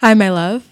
Hi, my love.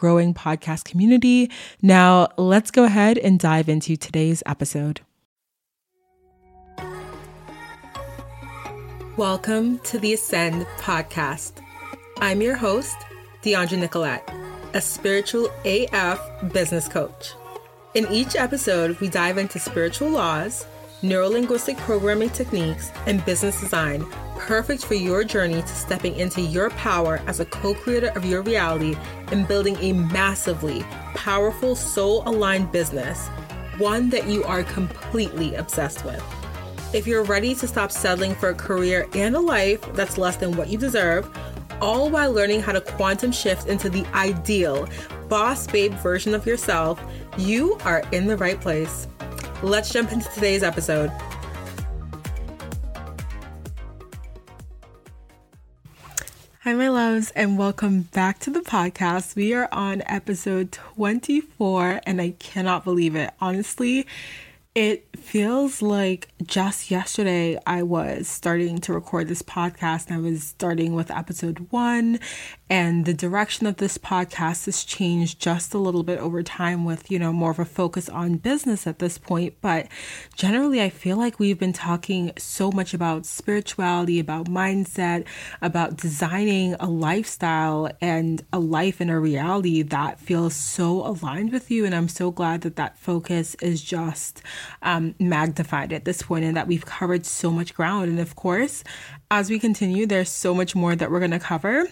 growing podcast community. Now, let's go ahead and dive into today's episode. Welcome to the Ascend podcast. I'm your host, Deandra Nicolette, a spiritual AF business coach. In each episode, we dive into spiritual laws, neurolinguistic programming techniques, and business design perfect for your journey to stepping into your power as a co creator of your reality and building a massively powerful, soul aligned business, one that you are completely obsessed with. If you're ready to stop settling for a career and a life that's less than what you deserve, all while learning how to quantum shift into the ideal boss babe version of yourself, you are in the right place. Let's jump into today's episode. Hi, my loves, and welcome back to the podcast. We are on episode 24, and I cannot believe it. Honestly, it feels like just yesterday I was starting to record this podcast and I was starting with episode one and the direction of this podcast has changed just a little bit over time with, you know, more of a focus on business at this point. But generally, I feel like we've been talking so much about spirituality, about mindset, about designing a lifestyle and a life and a reality that feels so aligned with you. And I'm so glad that that focus is just um, magnified at this point and that we've covered so much ground. And of course, as we continue, there's so much more that we're going to cover.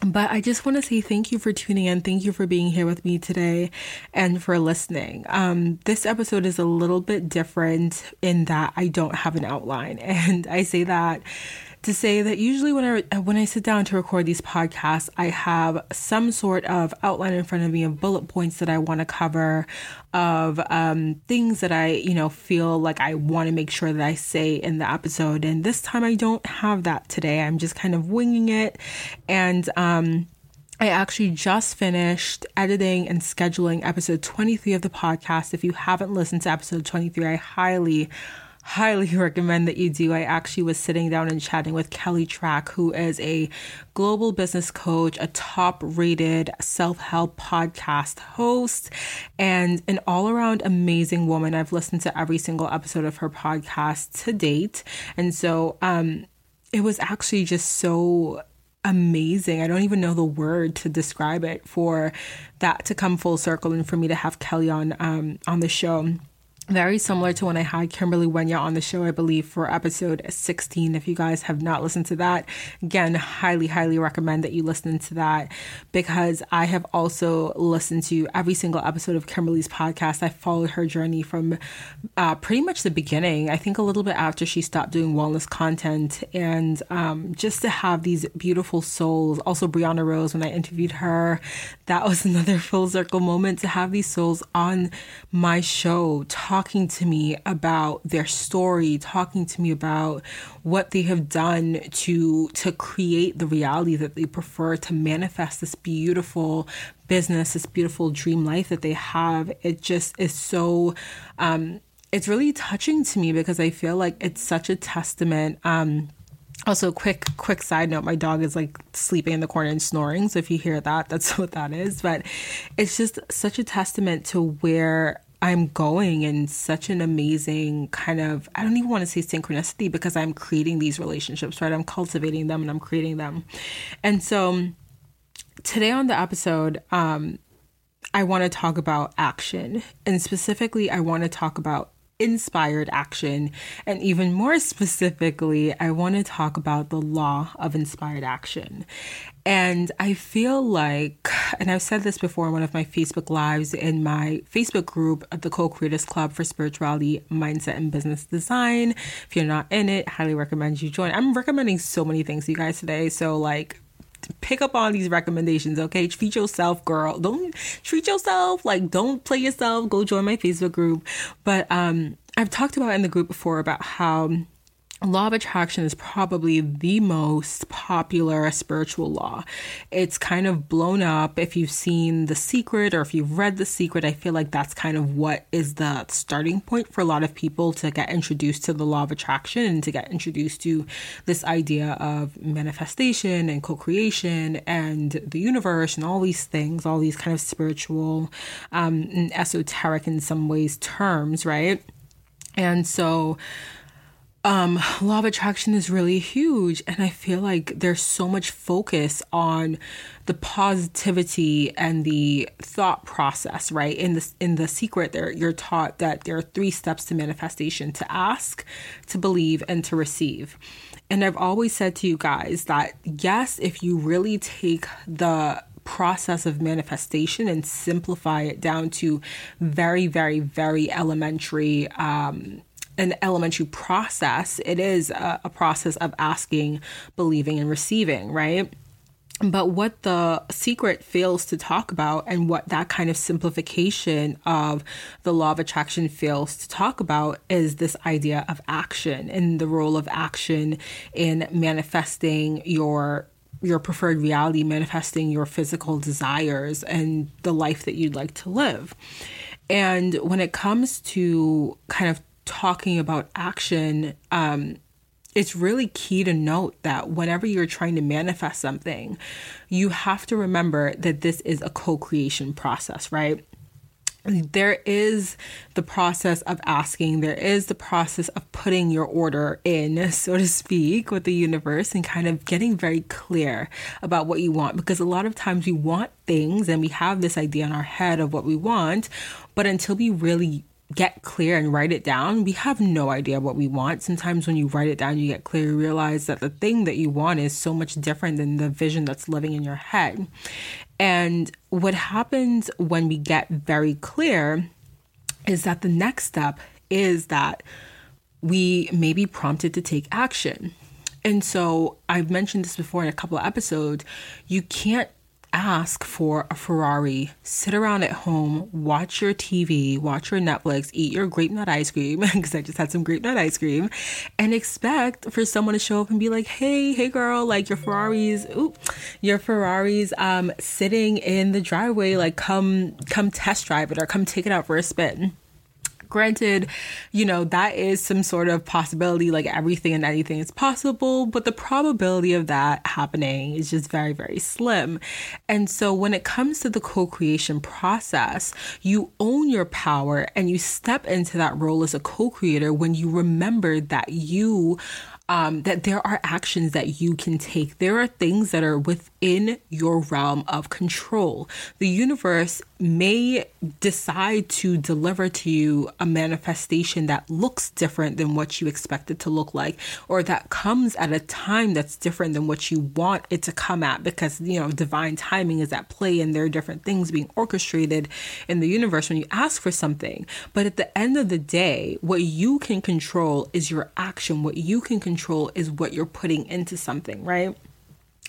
But I just want to say thank you for tuning in. Thank you for being here with me today and for listening. Um, this episode is a little bit different in that I don't have an outline. And I say that to say that usually when I when I sit down to record these podcasts, I have some sort of outline in front of me of bullet points that I want to cover, of um, things that I you know feel like I want to make sure that I say in the episode. And this time I don't have that today. I'm just kind of winging it, and um, I actually just finished editing and scheduling episode 23 of the podcast. If you haven't listened to episode 23, I highly highly recommend that you do. I actually was sitting down and chatting with Kelly Trach, who is a global business coach, a top rated self help podcast host, and an all around amazing woman. I've listened to every single episode of her podcast to date. And so, um, it was actually just so amazing. I don't even know the word to describe it for that to come full circle and for me to have Kelly on um, on the show very similar to when I had Kimberly Wenya on the show, I believe, for episode 16. If you guys have not listened to that, again, highly, highly recommend that you listen to that because I have also listened to every single episode of Kimberly's podcast. I followed her journey from uh, pretty much the beginning, I think a little bit after she stopped doing wellness content, and um, just to have these beautiful souls. Also, Brianna Rose, when I interviewed her, that was another full circle moment to have these souls on my show talking to me about their story, talking to me about what they have done to to create the reality that they prefer to manifest this beautiful business, this beautiful dream life that they have. It just is so um it's really touching to me because I feel like it's such a testament um also quick quick side note my dog is like sleeping in the corner and snoring so if you hear that that's what that is but it's just such a testament to where I'm going in such an amazing kind of, I don't even want to say synchronicity because I'm creating these relationships, right? I'm cultivating them and I'm creating them. And so today on the episode, um, I want to talk about action. And specifically, I want to talk about inspired action. And even more specifically, I want to talk about the law of inspired action. And I feel like, and I've said this before in one of my Facebook lives in my Facebook group, the Co Creators Club for Spirituality, Mindset, and Business Design. If you're not in it, highly recommend you join. I'm recommending so many things to you guys today. So, like, pick up on these recommendations, okay? Treat yourself, girl. Don't treat yourself. Like, don't play yourself. Go join my Facebook group. But um, I've talked about in the group before about how Law of attraction is probably the most popular spiritual law. It's kind of blown up. If you've seen The Secret or if you've read The Secret, I feel like that's kind of what is the starting point for a lot of people to get introduced to the law of attraction and to get introduced to this idea of manifestation and co creation and the universe and all these things, all these kind of spiritual um, and esoteric in some ways terms, right? And so, um, law of attraction is really huge. And I feel like there's so much focus on the positivity and the thought process, right? In the, in the secret there, you're taught that there are three steps to manifestation to ask, to believe, and to receive. And I've always said to you guys that yes, if you really take the process of manifestation and simplify it down to very, very, very elementary um, an elementary process. It is a, a process of asking, believing, and receiving, right? But what the secret fails to talk about, and what that kind of simplification of the law of attraction fails to talk about, is this idea of action and the role of action in manifesting your your preferred reality, manifesting your physical desires and the life that you'd like to live. And when it comes to kind of talking about action, um, it's really key to note that whenever you're trying to manifest something, you have to remember that this is a co creation process, right? There is the process of asking, there is the process of putting your order in, so to speak, with the universe and kind of getting very clear about what you want. Because a lot of times we want things and we have this idea in our head of what we want, but until we really get clear and write it down, we have no idea what we want. Sometimes when you write it down, you get clear, you realize that the thing that you want is so much different than the vision that's living in your head. And what happens when we get very clear is that the next step is that we may be prompted to take action. And so I've mentioned this before in a couple of episodes. You can't ask for a Ferrari, sit around at home, watch your TV, watch your Netflix, eat your grape nut ice cream, because I just had some grape nut ice cream, and expect for someone to show up and be like, hey, hey girl, like your Ferrari's, oop, your Ferrari's um sitting in the driveway, like come come test drive it or come take it out for a spin Granted, you know, that is some sort of possibility, like everything and anything is possible, but the probability of that happening is just very, very slim. And so when it comes to the co creation process, you own your power and you step into that role as a co creator when you remember that you um, that there are actions that you can take. There are things that are within your realm of control. The universe may decide to deliver to you a manifestation that looks different than what you expect it to look like, or that comes at a time that's different than what you want it to come at because, you know, divine timing is at play and there are different things being orchestrated in the universe when you ask for something. But at the end of the day, what you can control is your action. What you can control is what you're putting into something, right?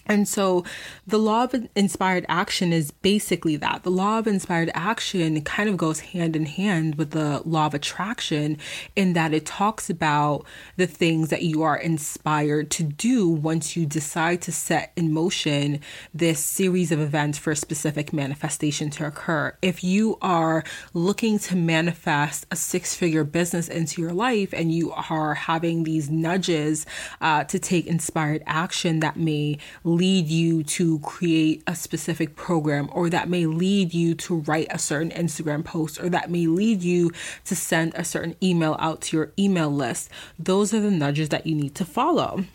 And so the law of inspired action is basically that. The law of inspired action kind of goes hand in hand with the law of attraction in that it talks about the things that you are inspired to do once you decide to set in motion this series of events for a specific manifestation to occur. If you are looking to manifest a six figure business into your life and you are having these nudges uh, to take inspired action that may lead you to create a specific program, or that may lead you to write a certain Instagram post, or that may lead you to send a certain email out to your email list. Those are the nudges that you need to follow.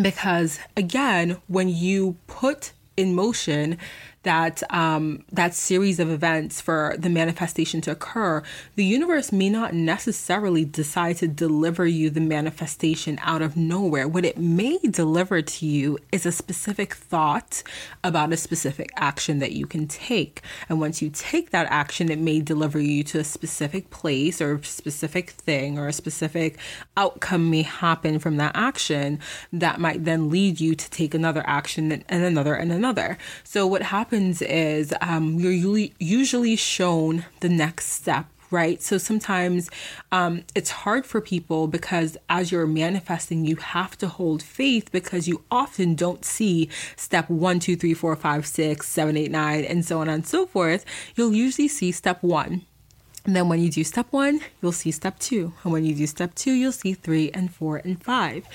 Because again, when you put in motion that um, that series of events for the manifestation to occur, the universe may not necessarily decide to deliver you the manifestation out of nowhere. What it may deliver to you is a specific thought about a specific action that you can take. And once you take that action, it may deliver you to a specific place or a specific thing or a specific outcome may happen from that action that might then lead you to take another action and another and another. So what happens is um, you're usually shown the next step right? So sometimes um, it's hard for people because as you're manifesting, you have to hold faith because you often don't see step one, two, three, four, five, six, seven, eight, nine, and so on and so forth. You'll usually see step one. And then when you do step one, you'll see step two. And when you do step two, you'll see three and four and five.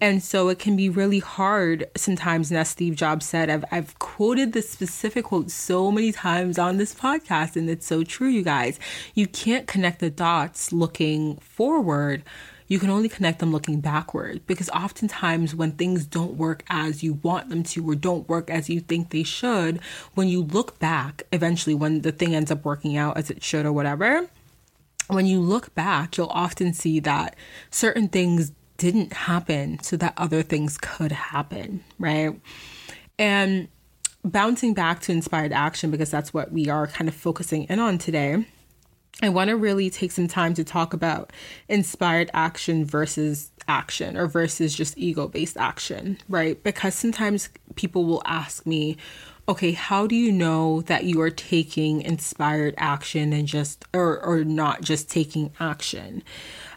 And so it can be really hard sometimes. And as Steve Jobs said, I've, I've quoted this specific quote so many times on this podcast, and it's so true, you guys. You can't connect the dots looking forward you can only connect them looking backward because oftentimes when things don't work as you want them to or don't work as you think they should, when you look back, eventually when the thing ends up working out as it should or whatever, when you look back, you'll often see that certain things didn't happen so that other things could happen, right? And bouncing back to inspired action because that's what we are kind of focusing in on today I want to really take some time to talk about inspired action versus action or versus just ego based action, right? Because sometimes people will ask me, okay, how do you know that you are taking inspired action and just, or, or not just taking action?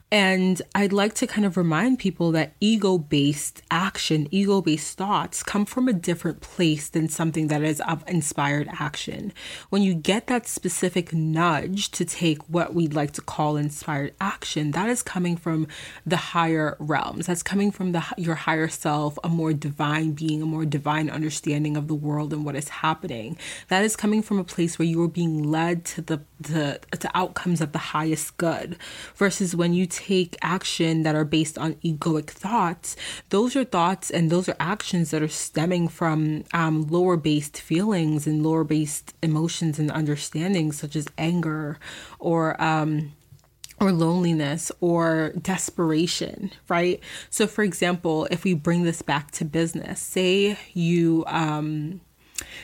And I'd like to kind of remind people that ego based action, ego based thoughts come from a different place than something that is of inspired action. When you get that specific nudge to take what we'd like to call inspired action, that is coming from the higher realms. That's coming from the your higher self, a more divine being, a more divine understanding of the world and what is happening. That is coming from a place where you are being led to the, the to outcomes of the highest good versus when you take action that are based on egoic thoughts, those are thoughts and those are actions that are stemming from um, lower based feelings and lower based emotions and understandings, such as anger or. Um, or loneliness or desperation, right? So, for example, if we bring this back to business, say you, um,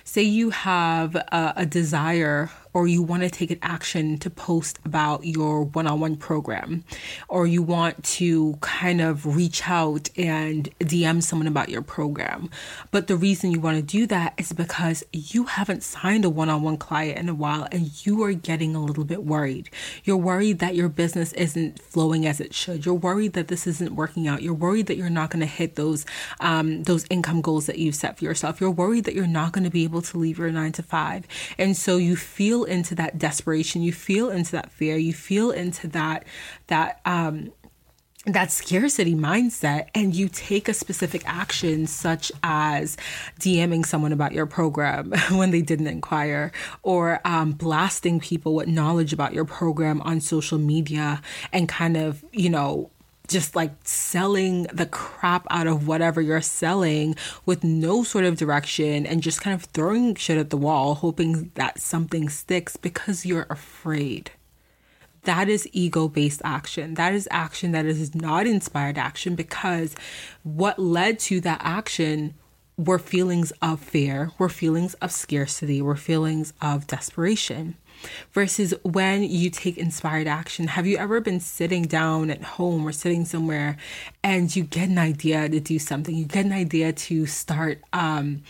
say you have a, a desire or you want to take an action to post about your one on one program, or you want to kind of reach out and DM someone about your program. But the reason you want to do that is because you haven't signed a one on one client in a while and you are getting a little bit worried. You're worried that your business isn't flowing as it should. You're worried that this isn't working out. You're worried that you're not going to hit those um, those income goals that you've set for yourself. You're worried that you're not going to be able to leave your nine to five. And so you into that desperation, you feel into that fear, you feel into that that um that scarcity mindset and you take a specific action such as DMing someone about your program when they didn't inquire or um, blasting people with knowledge about your program on social media and kind of you know just like selling the crap out of whatever you're selling with no sort of direction and just kind of throwing shit at the wall, hoping that something sticks because you're afraid. That is ego based action. That is action that is not inspired action because what led to that action were feelings of fear, were feelings of scarcity, were feelings of desperation versus when you take inspired action. Have you ever been sitting down at home or sitting somewhere and you get an idea to do something? You get an idea to start um,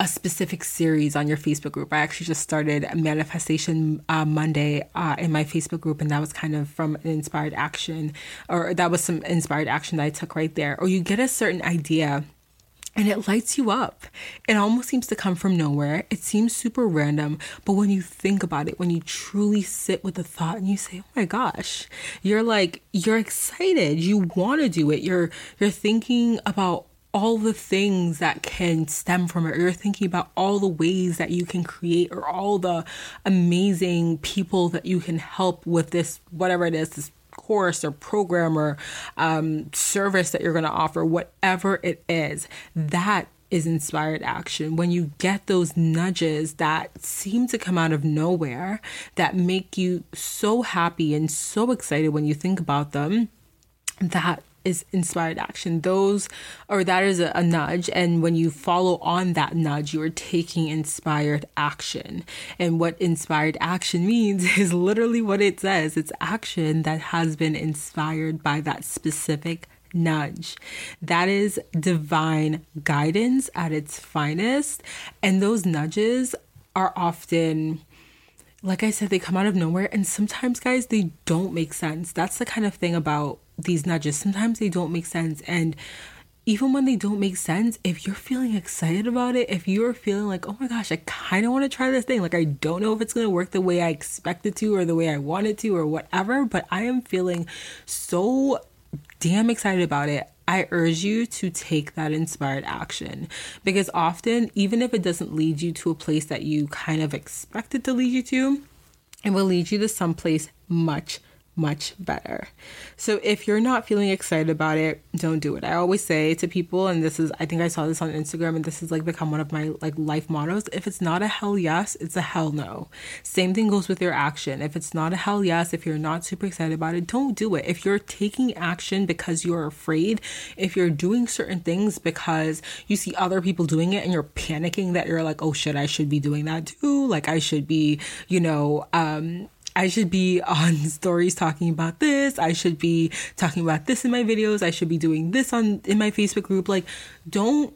a specific series on your Facebook group. I actually just started a manifestation uh, Monday uh, in my Facebook group, and that was kind of from an inspired action, or that was some inspired action that I took right there. Or you get a certain idea and it lights you up. It almost seems to come from nowhere. It seems super random, but when you think about it, when you truly sit with the thought and you say, "Oh my gosh," you're like you're excited. You want to do it. You're you're thinking about all the things that can stem from it. You're thinking about all the ways that you can create or all the amazing people that you can help with this whatever it is, this course or program or um, service that you're going to offer, whatever it is, that is inspired action. When you get those nudges that seem to come out of nowhere, that make you so happy and so excited when you think about them, that is inspired action. Those, or that is a, a, nudge. And when you follow on that nudge, you're taking inspired action. And what inspired action means is literally what it says it's action that has been inspired by that specific nudge. That is divine guidance at its finest. And those nudges are often like I said, they come out of nowhere. And sometimes, guys, they don't make sense. That's the kind of thing about these nudges. Sometimes they don't make sense. And even when they don't make sense, if you're feeling excited about it, if you're feeling like, oh my gosh, I kind of want to try this thing, like I don't know if it's going to work the way I expect it to or the way I want it to or whatever, but I am feeling so damn excited about it. I urge you to take that inspired action because often, even if it doesn't lead you to a place that you kind of expected to lead you to, it will lead you to someplace much much better. So if you're not feeling excited about it, don't do it. I always say to people and this is I think I saw this on Instagram and this has like become one of my like life mottos, if it's not a hell yes, it's a hell no. Same thing goes with your action. If it's not a hell yes, if you're not super excited about it, don't do it. If you're taking action because you're afraid, if you're doing certain things because you see other people doing it and you're panicking that you're like, "Oh shit, I should be doing that too." Like I should be, you know, um I should be on stories talking about this. I should be talking about this in my videos. I should be doing this on in my Facebook group. Like, don't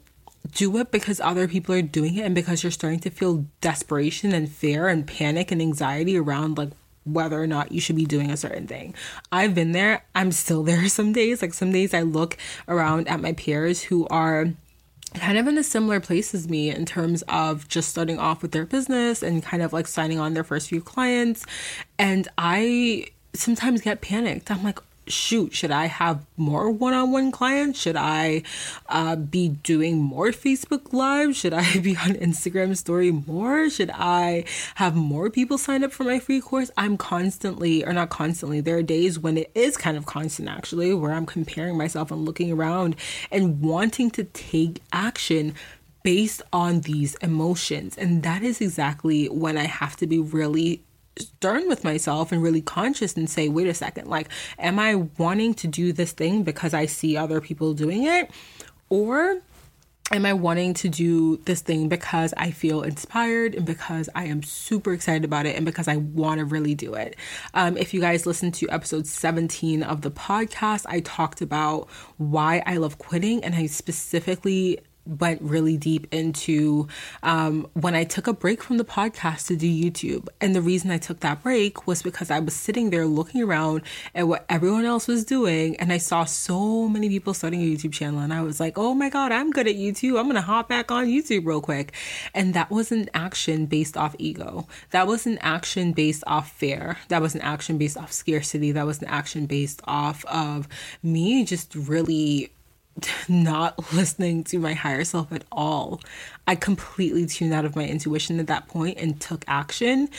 do it because other people are doing it and because you're starting to feel desperation and fear and panic and anxiety around like whether or not you should be doing a certain thing. I've been there. I'm still there some days. Like some days I look around at my peers who are kind of in a similar place as me in terms of just starting off with their business and kind of like signing on their first few clients. And I sometimes get panicked. I'm like, shoot, should I have more one on one clients? Should I uh, be doing more Facebook Live? Should I be on Instagram story more? Should I have more people sign up for my free course? I'm constantly, or not constantly, there are days when it is kind of constant actually, where I'm comparing myself and looking around and wanting to take action based on these emotions. And that is exactly when I have to be really stern with myself and really conscious and say, wait a second, like, am I wanting to do this thing because I see other people doing it? Or am I wanting to do this thing because I feel inspired and because I am super excited about it and because I want to really do it? Um, if you guys listened to episode 17 of the podcast, I talked about why I love quitting and I specifically went really deep into um, when I took a break from the podcast to do YouTube. And the reason I took that break was because I was sitting there looking around at what everyone else was doing. And I saw so many people starting a YouTube channel. And I was like, oh my God, I'm good at YouTube. I'm going to hop back on YouTube real quick. And that was an action based off ego. That was an action based off fear. That was an action based off scarcity. That was an action based off of me just really not listening to my higher self at all. I completely tuned out of my intuition at that point and took action.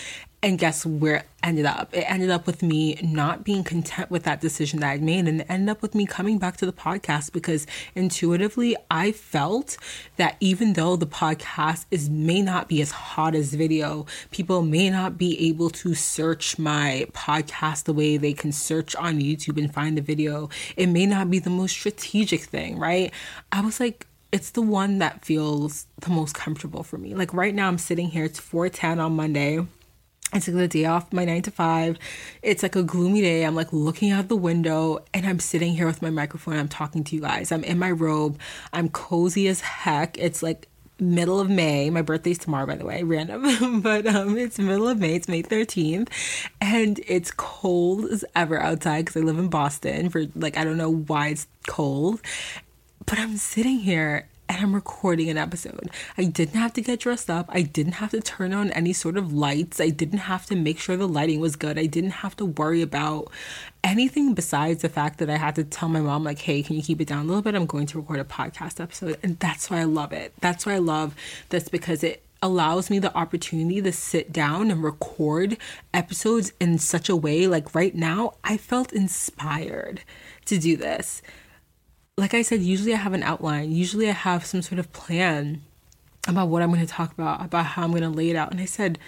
And guess where it ended up? It ended up with me not being content with that decision that I'd made. And it ended up with me coming back to the podcast because intuitively I felt that even though the podcast is may not be as hot as video, people may not be able to search my podcast the way they can search on YouTube and find the video. It may not be the most strategic thing, right? I was like, it's the one that feels the most comfortable for me. Like right now I'm sitting here, it's 410 on Monday. I took the day off my nine to five. It's like a gloomy day. I'm like looking out the window and I'm sitting here with my microphone. I'm talking to you guys. I'm in my robe. I'm cozy as heck. It's like middle of May. My birthday's tomorrow, by the way, random, but um, it's middle of May. It's May 13th, and it's cold as ever outside because I live in Boston. For like, I don't know why it's cold, but I'm sitting here and I'm recording an episode. I didn't have to get dressed up. I didn't have to turn on any sort of lights. I didn't have to make sure the lighting was good. I didn't have to worry about anything besides the fact that I had to tell my mom, like, hey, can you keep it down a little bit? I'm going to record a podcast episode. And that's why I love it. That's why I love this because it allows me the opportunity to sit down and record episodes in such a way like right now I felt inspired to do this like I said, usually I have an outline. Usually I have some sort of plan about what I'm going to talk about, about how I'm going to lay it out. And I said,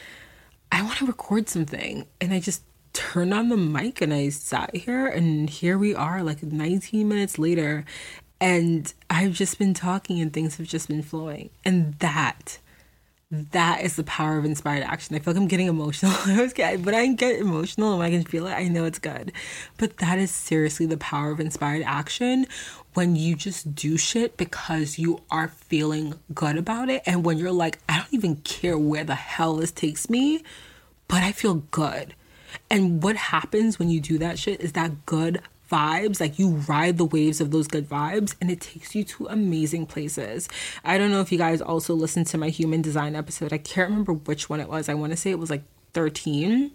I want to record something. And I just turned on the mic and I sat here and here we are like 19 minutes later and I've just been talking and things have just been flowing. And that that is the power of inspired action. I feel like I'm getting emotional. I was getting, but I get emotional and when I can feel it, I know it's good. But that is seriously the power of inspired action when you just do shit because you are feeling good about it. And when you're like, I don't even care where the hell this takes me, but I feel good. And what happens when you do that shit is that good vibes like you ride the waves of those good vibes and it takes you to amazing places i don't know if you guys also listened to my human design episode i can't remember which one it was i want to say it was like 13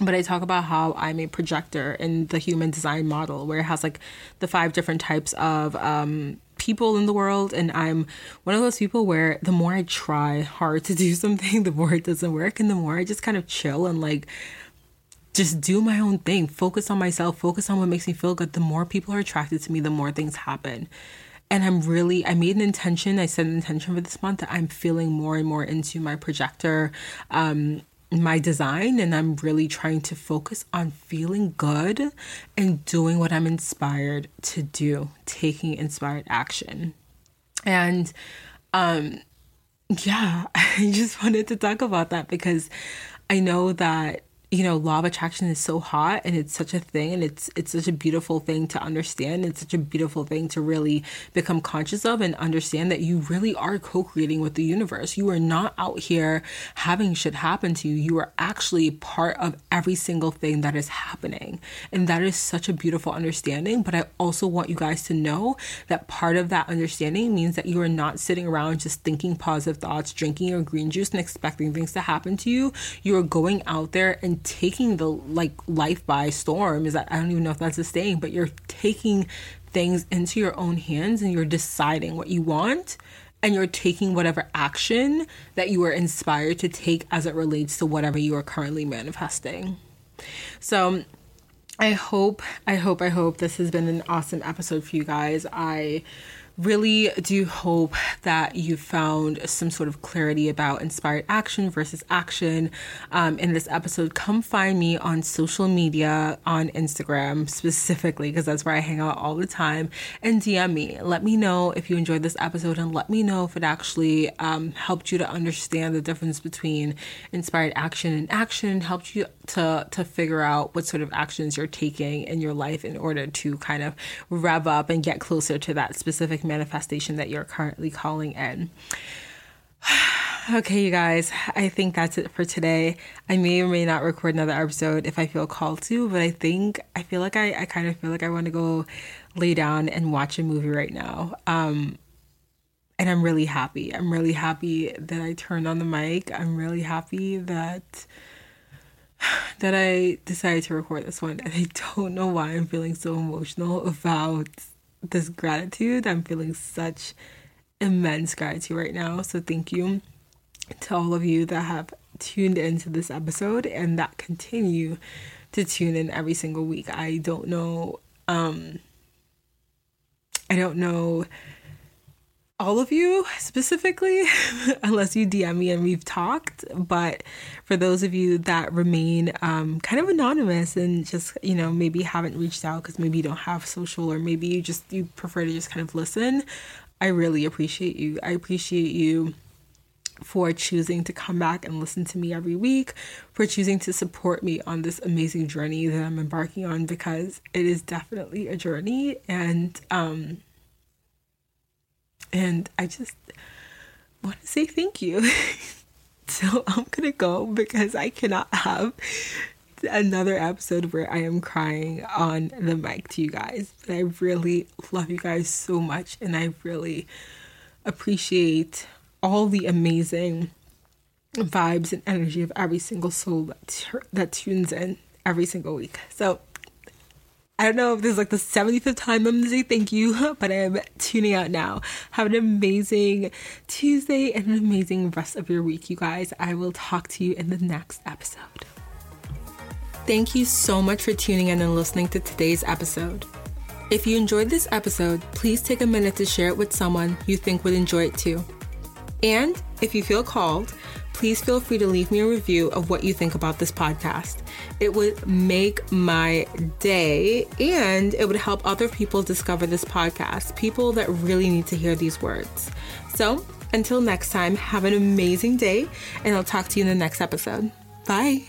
but I talk about how I'm a projector in the human design model, where it has like the five different types of um, people in the world. And I'm one of those people where the more I try hard to do something, the more it doesn't work. And the more I just kind of chill and like just do my own thing, focus on myself, focus on what makes me feel good. The more people are attracted to me, the more things happen. And I'm really, I made an intention, I set an intention for this month that I'm feeling more and more into my projector, um, my design, and I'm really trying to focus on feeling good and doing what I'm inspired to do, taking inspired action. And, um, yeah, I just wanted to talk about that because I know that you know law of attraction is so hot and it's such a thing and it's it's such a beautiful thing to understand it's such a beautiful thing to really become conscious of and understand that you really are co-creating with the universe. You are not out here having shit happen to you. You are actually part of every single thing that is happening. And that is such a beautiful understanding but i also want you guys to know that part of that understanding means that you are not sitting around just thinking positive thoughts drinking your green juice and expecting things to happen to you. You are going out there and taking the like life by storm is that I don't even know if that's a saying, but you're taking things into your own hands and you're deciding what you want and you're taking whatever action that you are inspired to take as it relates to whatever you are currently manifesting. So I hope, I hope, I hope this has been an awesome episode for you guys. I really do hope that you found some sort of clarity about inspired action versus action um, in this episode. Come find me on social media, on Instagram specifically, because that's where I hang out all the time, and DM me. Let me know if you enjoyed this episode and let me know if it actually um, helped you to understand the difference between inspired action and action, helped you to, to figure out what sort of actions you're taking in your life in order to kind of rev up and get closer to that specific manifestation that you're currently calling in. okay, you guys, I think that's it for today. I may or may not record another episode if I feel called to, but I think I feel like I, I kind of feel like I want to go lay down and watch a movie right now. Um, and I'm really happy. I'm really happy that I turned on the mic. I'm really happy that that I decided to record this one. And I don't know why I'm feeling so emotional about this gratitude. I'm feeling such immense gratitude right now. So thank you to all of you that have tuned into this episode and that continue to tune in every single week. I don't know um I don't know all of you specifically, unless you DM me and we've talked. But for those of you that remain um, kind of anonymous and just, you know, maybe haven't reached out because maybe you don't have social or maybe you just, you prefer to just kind of listen, I really appreciate you. I appreciate you for choosing to come back and listen to me every week, for choosing to support me on this amazing journey that I'm embarking on because it is definitely a journey. And, um, and I just want to say thank you. so I'm gonna go because I cannot have another episode where I am crying on the mic to you guys. But I really love you guys so much and I really appreciate all the amazing vibes and energy of every single soul that, t- that tunes in every single week. So I don't know if this is like the 75th time I'm gonna say thank you, but I am tuning out now. Have an amazing Tuesday and an amazing rest of your week, you guys. I will talk to you in the next episode. Thank you so much for tuning in and listening to today's episode. If you enjoyed this episode, please take a minute to share it with someone you think would enjoy it too. And if you feel called, please feel free to leave me a review of what you think about this podcast. It would make my day and it would help other people discover this podcast, people that really need to hear these words. So, until next time, have an amazing day, and I'll talk to you in the next episode. Bye.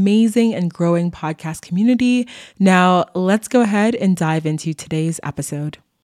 amazing and growing podcast community. Now, let's go ahead and dive into today's episode.